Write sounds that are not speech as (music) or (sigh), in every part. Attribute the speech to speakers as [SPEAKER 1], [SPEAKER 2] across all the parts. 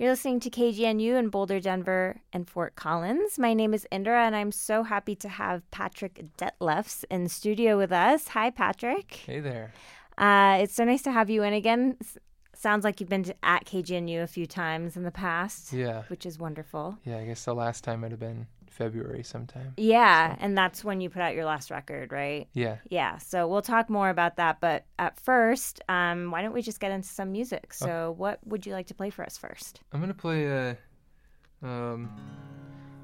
[SPEAKER 1] You're listening to KGNU in Boulder, Denver, and Fort Collins. My name is Indra, and I'm so happy to have Patrick Dethlefs in studio with us. Hi, Patrick.
[SPEAKER 2] Hey there.
[SPEAKER 1] Uh, it's so nice to have you in again. S- sounds like you've been to, at KGNU a few times in the past.
[SPEAKER 2] Yeah.
[SPEAKER 1] Which is wonderful.
[SPEAKER 2] Yeah, I guess the last time it would have been February sometime.
[SPEAKER 1] Yeah, and that's when you put out your last record, right?
[SPEAKER 2] Yeah.
[SPEAKER 1] Yeah, so we'll talk more about that. But at first, um, why don't we just get into some music? So, what would you like to play for us first?
[SPEAKER 2] I'm gonna play a um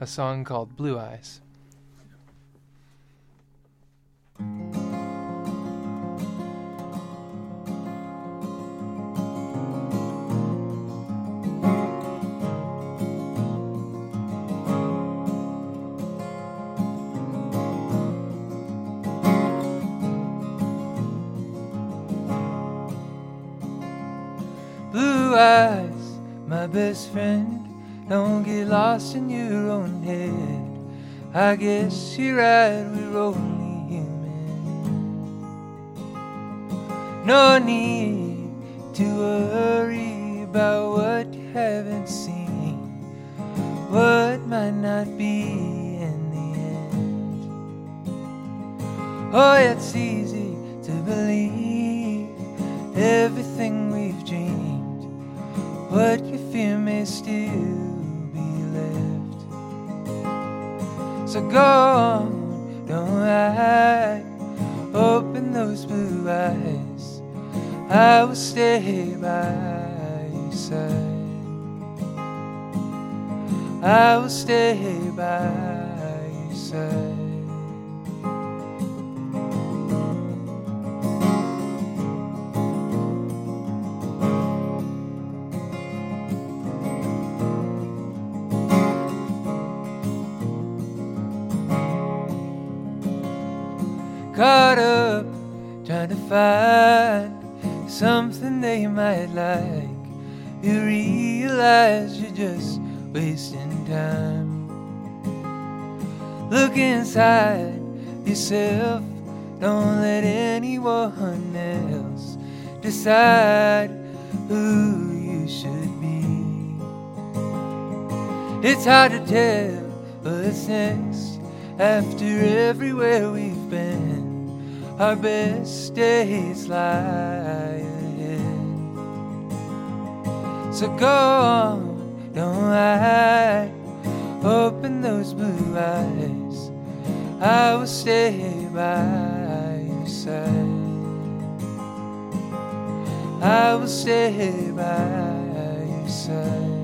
[SPEAKER 2] a song called Blue Eyes. Eyes, my best friend. Don't get lost in your own head. I guess you're right, we're only human. No need to worry about what you haven't seen, what might not be in the end. Oh, it's easy to believe everything dreamed. What you fear may still be left. So go on, don't hide. Open those blue eyes. I will stay by your side. I will stay by your side. Caught up trying to find something they might like. You realize you're just wasting time. Look inside yourself, don't let anyone else decide who you should be. It's hard to tell what's next after everywhere been. Our best days lie ahead. So go on, don't hide. Open those blue eyes. I will stay by your side. I will stay by your side.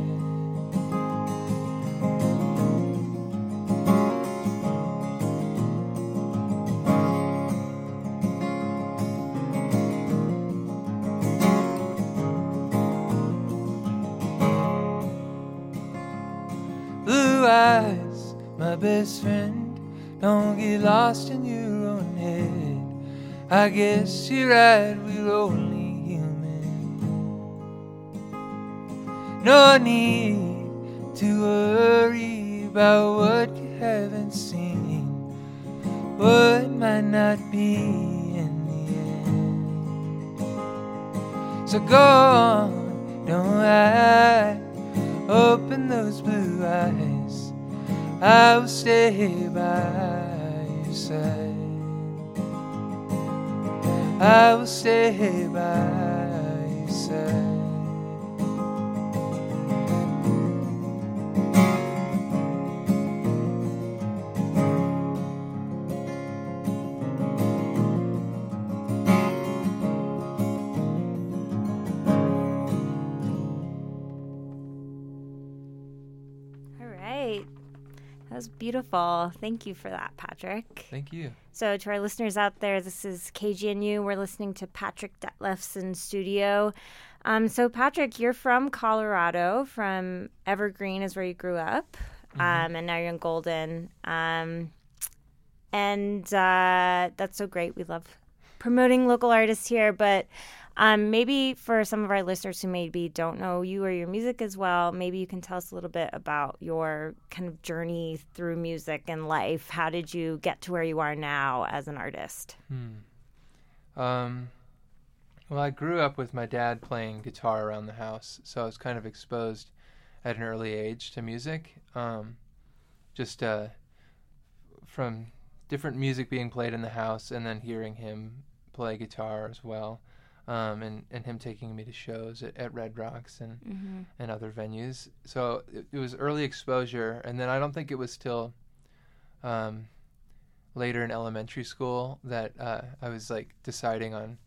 [SPEAKER 2] I guess you're right, we're only human. No need to worry about what you haven't seen, what might not be in the end. So go on, don't hide. Open those blue eyes. I will stay by your side. I will stay by your side.
[SPEAKER 1] All right. That was beautiful. Thank you for that, Patrick.
[SPEAKER 2] Thank you.
[SPEAKER 1] So, to our listeners out there, this is KGNU. We're listening to Patrick Dethlefs in studio. Um, so, Patrick, you're from Colorado, from Evergreen, is where you grew up, um, and now you're in Golden. Um, and uh, that's so great. We love promoting local artists here, but um, maybe for some of our listeners who maybe don't know you or your music as well, maybe you can tell us a little bit about your kind of journey through music and life. How did you get to where you are now as an artist?
[SPEAKER 2] Hmm. Um, well, I grew up with my dad playing guitar around the house, so I was kind of exposed at an early age to music. Um, just uh, from different music being played in the house, and then hearing him play guitar as well, um, and and him taking me to shows at, at Red Rocks and
[SPEAKER 1] Mm-hmm.
[SPEAKER 2] and other venues. So it, it was early exposure, and then I don't think it was till um, later in elementary school that uh, I was like deciding on.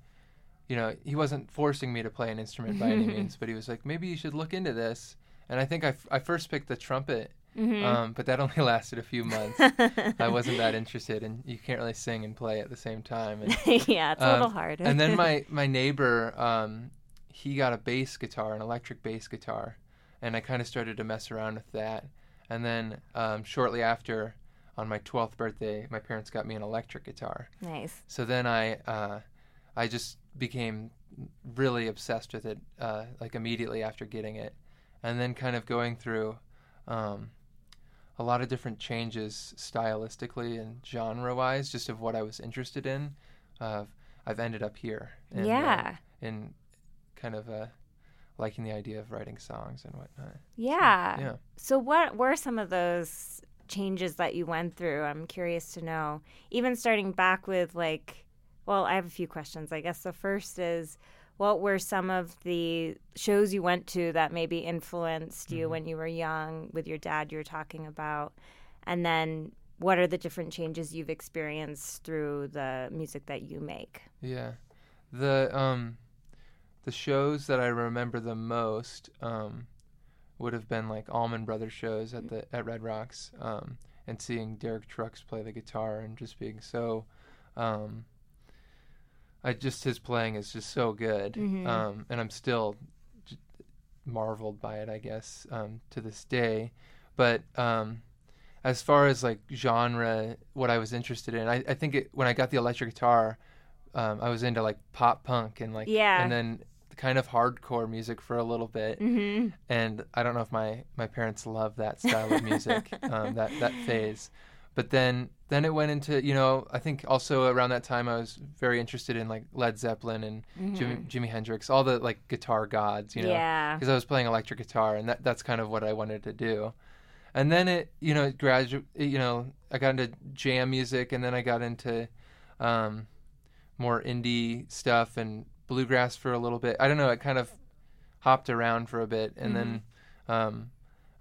[SPEAKER 2] You know, he wasn't forcing me to play an instrument by any (laughs) means, but he was like, maybe you should look into this. And I think I, f- I first picked the trumpet,
[SPEAKER 1] Mm-hmm.
[SPEAKER 2] um, but that only (laughs) lasted a few months. I wasn't that (laughs) interested, and you can't really sing and play at the same time. And (laughs)
[SPEAKER 1] yeah, it's a
[SPEAKER 2] Um,
[SPEAKER 1] little hard.
[SPEAKER 2] and then my my neighbor um, he got a bass guitar an electric bass guitar and i kind of started to mess around with that and then um, shortly after on my 12th birthday my parents got me an electric guitar
[SPEAKER 1] nice.
[SPEAKER 2] so then i uh, i just became really obsessed with it uh, like immediately after getting it and then kind of going through um, a lot of different changes stylistically and genre wise just of what i was interested in uh, i've ended up here and, uh,
[SPEAKER 1] yeah.
[SPEAKER 2] in kind of uh, liking the idea of writing songs and whatnot.
[SPEAKER 1] Yeah.
[SPEAKER 2] Yeah.
[SPEAKER 1] So what were some of those changes that you went through? I'm curious to know. Even starting back with like well, I have a few questions. I guess the first is what were some of the shows you went to that maybe influenced you
[SPEAKER 2] Mhm.
[SPEAKER 1] when you were young with your dad you were talking about? And then what are the different changes you've experienced through the music that you make?
[SPEAKER 2] Yeah, the um, the shows that I remember the most um, would have been like Allman Brothers shows at the at Red Rocks, um, and seeing Derek Trucks play the guitar and just being so, um, I just his playing is just so good,
[SPEAKER 1] Mhm.
[SPEAKER 2] um, and I'm still marveled by it, I guess, um, to this day. But um, as far as like genre, what I was interested in, I, I think it, when I got the electric guitar, um, I was into like pop punk and like
[SPEAKER 1] Yeah.
[SPEAKER 2] and then kind of hardcore music for a little bit.
[SPEAKER 1] Mm-hmm.
[SPEAKER 2] And I don't know if my my parents love that style of music, (laughs) um, that that phase. But then then it went into you know I think also around that time I was very interested in like Led Zeppelin and Jimi, Jimi Hendrix, all the like guitar gods, you know
[SPEAKER 1] yeah.
[SPEAKER 2] because I was playing electric guitar, and that that's kind of what I wanted to do. And then it, you know, it gradu- you know, I got into jam music, and then I got into um, more indie stuff and bluegrass for a little bit. I don't know, it kind of hopped around for a bit, and then um,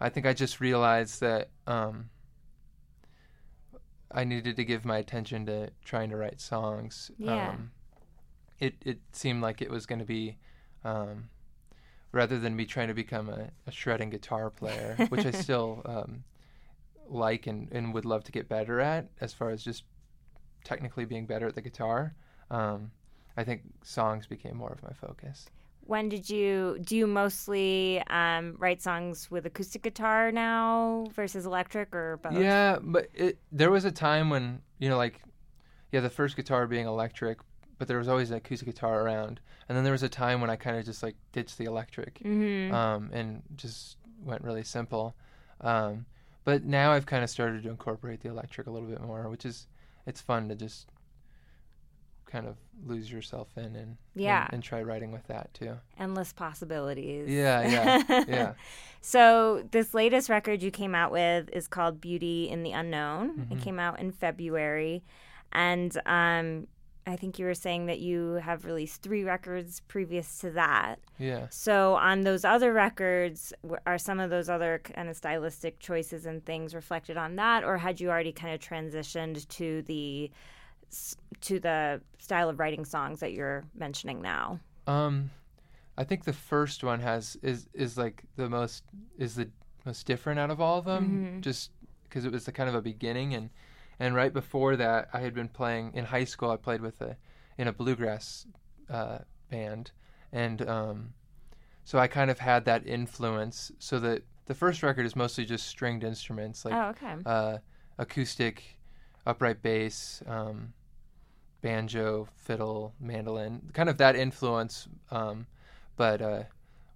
[SPEAKER 2] I think I just realized that um, I needed to give my attention to trying to write songs.
[SPEAKER 1] Yeah.
[SPEAKER 2] Um, it it seemed like it was going to be. Um, rather than me trying to become a, a shredding guitar player, which I (laughs) still um, like and, and would love to get better at, as far as just technically being better at the guitar. Um, I think songs became more of my focus.
[SPEAKER 1] When did you do you mostly um, write songs with acoustic guitar now versus electric or both?
[SPEAKER 2] Yeah, but it there was a time when you know, like, yeah, the first guitar being electric, but there was always an acoustic guitar around, and then there was a time when I kind of just like ditched the electric.
[SPEAKER 1] Mm-hmm.
[SPEAKER 2] um, and just went really simple. Um, but now I've kind of started to incorporate the electric a little bit more, which is it's fun to just kind of lose yourself in and
[SPEAKER 1] Yeah.
[SPEAKER 2] and, and try writing with that too.
[SPEAKER 1] Endless possibilities.
[SPEAKER 2] Yeah, yeah, yeah. (laughs)
[SPEAKER 1] So this latest record you came out with is called Beauty in the Unknown. It
[SPEAKER 2] Mhm.
[SPEAKER 1] came out in February, and um, I think you were saying that you have released three records previous to that.
[SPEAKER 2] Yeah.
[SPEAKER 1] So on those other records, are some of those other kind of stylistic choices and things reflected on that, or had you already kind of transitioned to the to the style of writing songs that you're mentioning now?
[SPEAKER 2] Um, I think the first one has is is like the most is the most different out of all of them,
[SPEAKER 1] Mhm.
[SPEAKER 2] just because it was the kind of a beginning and and right before that I had been playing in high school. I played with a in a bluegrass uh, band, and um, so I kind of had that influence. So that the first record is mostly just stringed instruments like
[SPEAKER 1] oh, okay.
[SPEAKER 2] uh, acoustic, upright bass, um, banjo, fiddle, mandolin, kind of that influence, um, but uh,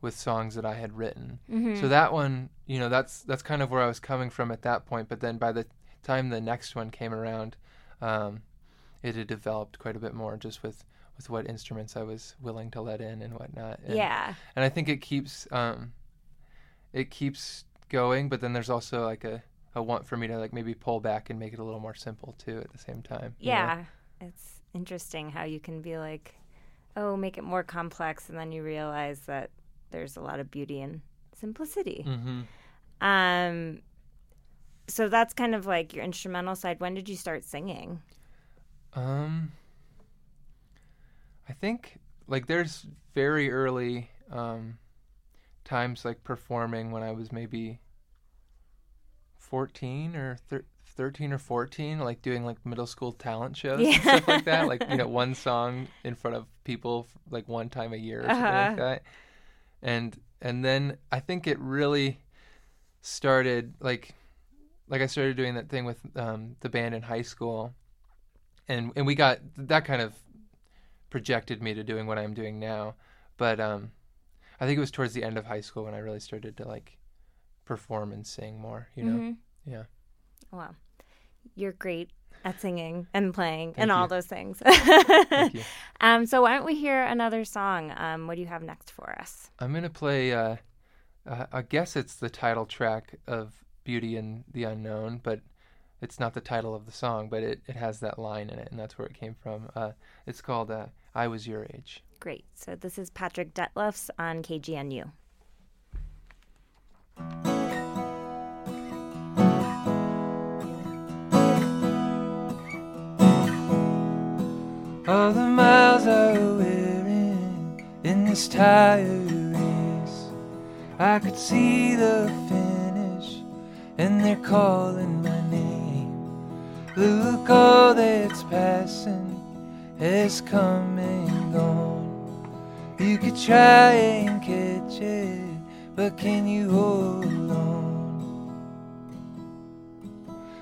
[SPEAKER 2] with songs that I had written.
[SPEAKER 1] Mhm.
[SPEAKER 2] So that one, you know, that's that's kind of where I was coming from at that point. But then by the time the next one came around, um, it had developed quite a bit more, just with with what instruments I was willing to let in and whatnot. And,
[SPEAKER 1] yeah.
[SPEAKER 2] and I think it keeps um, it keeps going, but then there's also like a a want for me to like maybe pull back and make it a little more simple too at the same time. you know?
[SPEAKER 1] It's interesting how you can be like, oh, make it more complex, and then you realize that there's a lot of beauty in simplicity.
[SPEAKER 2] Mhm.
[SPEAKER 1] Um, so that's kind of like your instrumental side. When did you start singing?
[SPEAKER 2] Um, I think like there's very early um, times like performing when I was maybe 14 or thir- 13 or 14, like doing like middle school talent shows and stuff like that. Like, you know, (laughs) one song in front of people like one time a year or something
[SPEAKER 1] Uh-huh.
[SPEAKER 2] like that. And and then I think it really started like like I started doing that thing with um, the band in high school, and and we got that kind of projected me to doing what I'm doing now. But um, I think it was towards the end of high school when I really started to like perform and sing more. You know,
[SPEAKER 1] Mhm.
[SPEAKER 2] yeah.
[SPEAKER 1] Wow. You're great at singing and playing
[SPEAKER 2] Thank
[SPEAKER 1] and all those things.
[SPEAKER 2] Thank you. (laughs)
[SPEAKER 1] um, so why don't we hear another song? Um, what do you have next for us?
[SPEAKER 2] I'm gonna play. Uh, uh, I guess it's the title track of Beauty and the Unknown, but it's not the title of the song. But it, it has that line in it, and that's where it came from. Uh, it's called uh, "I Was Your Age."
[SPEAKER 1] Great. So this is Patrick Dethlefs on KGNU.
[SPEAKER 2] All the miles I wearing in this tire race. I could see the finish, and they're calling my name. Look, all that's passing has come and gone. You could try and catch it, but can you hold on?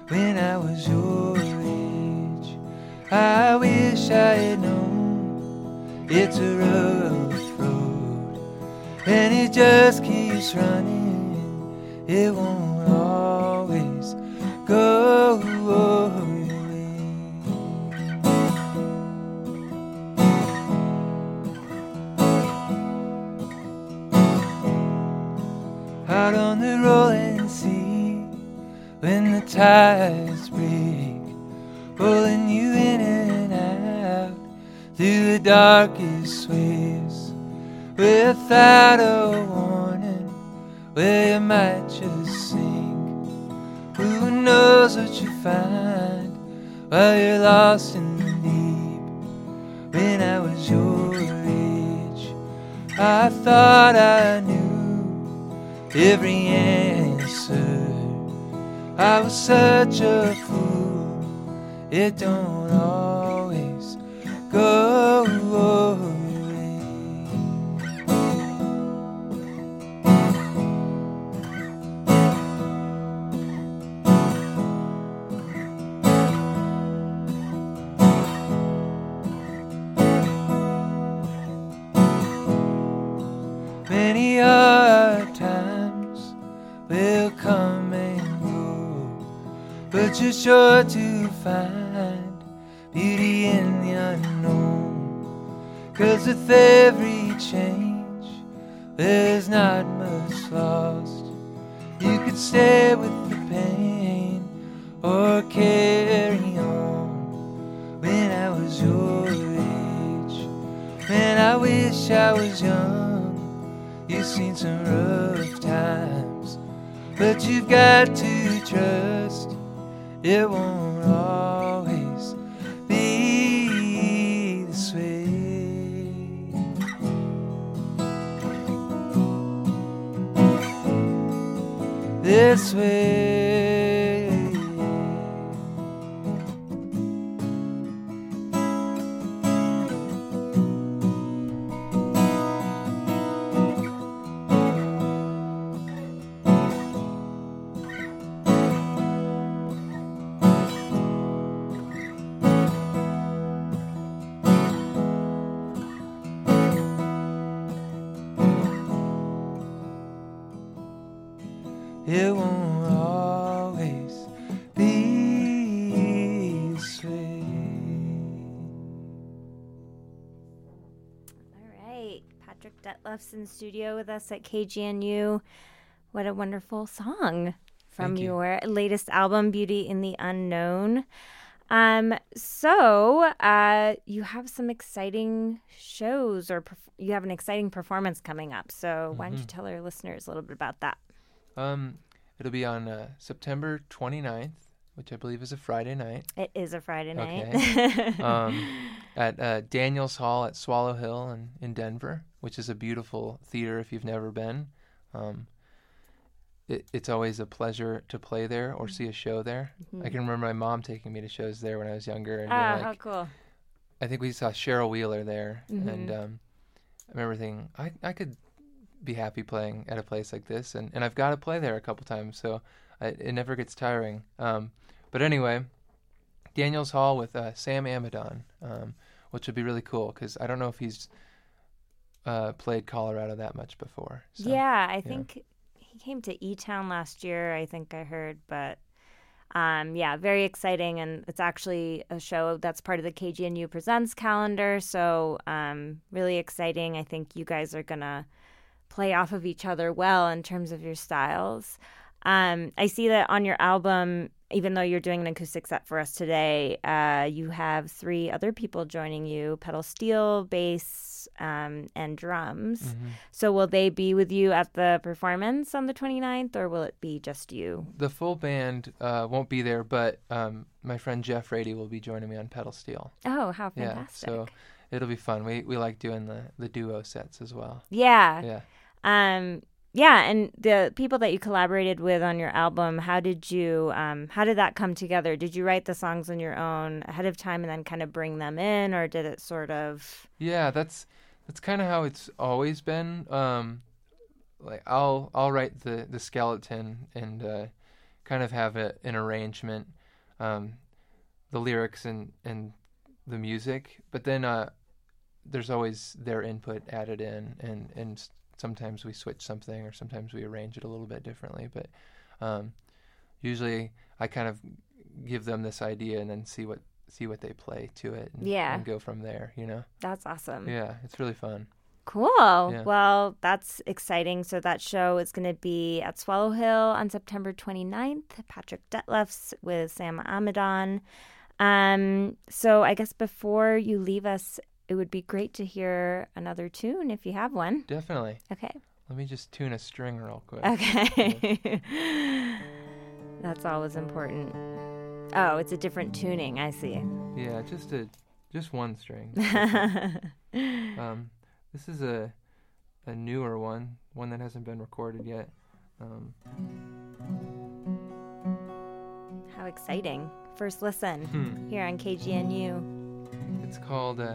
[SPEAKER 2] When I was your age, I wish I had known it's a rough road, and it just keeps running. It won't thought I knew every answer. I was such a fool. It don't always go sure to find beauty in the unknown. Cause with every change, there's not much lost. You could stay with the pain or carry on. When I was your age, man, I wish I was young. You've seen some rough times, but you've got to trust it won't always be this way. This way. It won't always be this way.
[SPEAKER 1] All right. Patrick Dethlefs in studio with us at KGNU. What a wonderful song from
[SPEAKER 2] you.
[SPEAKER 1] your latest album, Beauty in the Unknown. Um, so uh, you have some exciting shows, or perf- you have an exciting performance coming up. So why don't you
[SPEAKER 2] Mhm.
[SPEAKER 1] tell our listeners a little bit about that?
[SPEAKER 2] Um, it'll be on uh, September 29th, which I believe is a Friday night,
[SPEAKER 1] It is a Friday night.
[SPEAKER 2] Okay. (laughs) um, at uh, Daniels Hall at Swallow Hill in, in Denver, which is a beautiful theater if you've never been. Um, it, it's always a pleasure to play there or see a show there. I can remember my mom taking me to shows there when I was younger, and
[SPEAKER 1] Ah,
[SPEAKER 2] like,
[SPEAKER 1] how cool!
[SPEAKER 2] I think we saw Cheryl Wheeler there, and
[SPEAKER 1] Mhm.
[SPEAKER 2] um, I remember thinking I I could be happy playing at a place like this, and, and I've got to play there a couple times, so I, it never gets tiring. Um, but anyway, Daniels Hall with uh, Sam Amidon, um, which would be really cool because I don't know if he's uh, played Colorado that much before. So.
[SPEAKER 1] yeah, I think he came to E Town last year. I think I heard, but um, yeah, very exciting, and it's actually a show that's part of the KGNU Presents calendar. So um, really exciting. I think you guys are gonna play off of each other well in terms of your styles. Um, I see that on your album, even though you're doing an acoustic set for us today, uh, you have three other people joining you: pedal steel, bass, um, and drums.
[SPEAKER 2] Mhm.
[SPEAKER 1] So will they be with you at the performance on the 29th or will it be just you?
[SPEAKER 2] The full band uh, won't be there, but um, my friend Jeff Rady will be joining me on pedal steel.
[SPEAKER 1] Oh, how
[SPEAKER 2] Yeah,
[SPEAKER 1] fantastic.
[SPEAKER 2] so it'll be fun. We we like doing the the duo sets as well.
[SPEAKER 1] yeah.
[SPEAKER 2] Yeah.
[SPEAKER 1] Um yeah, and the people that you collaborated with on your album, how did you um how did that come together? Did you write the songs on your own ahead of time and then kind of bring them in or did it sort of
[SPEAKER 2] Yeah, that's that's kind of how it's always been. Um, like I'll I'll write the the skeleton and uh, kind of have a, an arrangement, um, the lyrics and and the music, but then uh, there's always their input added in, and and sometimes we switch something or sometimes we arrange it a little bit differently, but um, usually I kind of give them this idea and then see what see what they play to it and,
[SPEAKER 1] Yeah.
[SPEAKER 2] and go from there you know
[SPEAKER 1] that's awesome.
[SPEAKER 2] yeah, it's really fun.
[SPEAKER 1] Cool.
[SPEAKER 2] Yeah.
[SPEAKER 1] Well, that's exciting. So that show is going to be at Swallow Hill on September 29th. Patrick Dethlefs with Sam Amidon. Um, so I guess before you leave us, it would be great to hear another tune if you have one.
[SPEAKER 2] Definitely.
[SPEAKER 1] Okay.
[SPEAKER 2] Let me just tune a string real quick.
[SPEAKER 1] Okay. (laughs) that's always important. Oh, it's a different tuning. I see.
[SPEAKER 2] Yeah, just a just one string. (laughs) um, this is a a newer one, one that hasn't been recorded yet. Um,
[SPEAKER 1] How exciting. First listen
[SPEAKER 2] hmm.
[SPEAKER 1] here on KGNU.
[SPEAKER 2] It's called uh,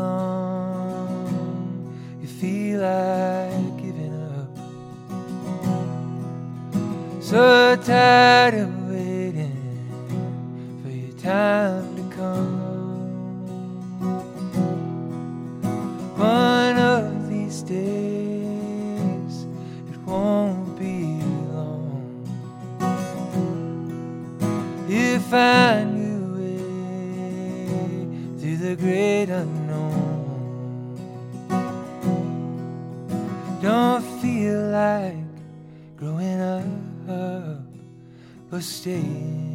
[SPEAKER 2] tired of waiting for your time to come. One of these days, it won't be long. You find your way through the great unknown. Don't feel like growing up or staying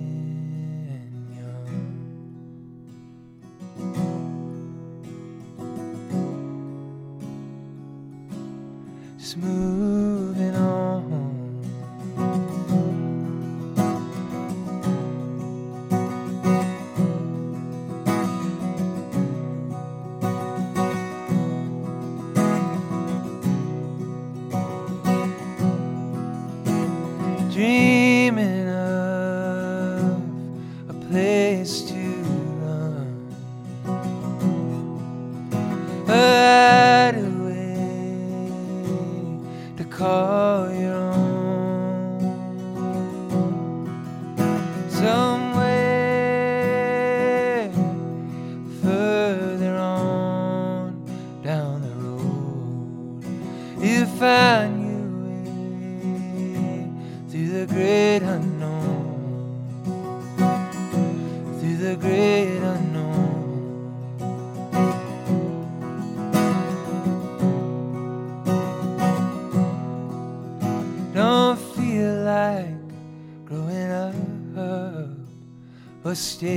[SPEAKER 2] because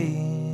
[SPEAKER 2] staying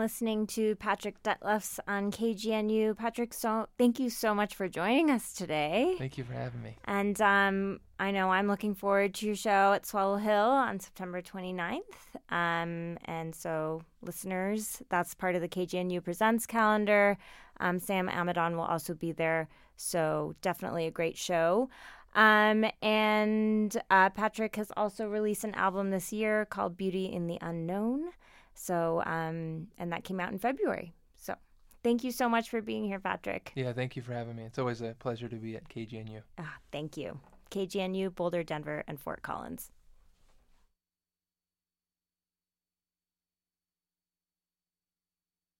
[SPEAKER 1] listening to Patrick Dethlefs on KGNU. Patrick, so thank you so much for joining us today.
[SPEAKER 2] Thank you for having me.
[SPEAKER 1] And um, I know I'm looking forward to your show at Swallow Hill on September 29th. Um, and so, listeners, that's part of the KGNU Presents calendar. Um, Sam Amidon will also be there. So, definitely a great show. Um, and uh, Patrick has also released an album this year called Beauty in the Unknown. So, um, and that came out in February. So, thank you so much for being here, Patrick.
[SPEAKER 2] Yeah, thank you for having me. It's always a pleasure to be at KGNU.
[SPEAKER 1] Ah, thank you. KGNU, Boulder, Denver, and Fort Collins.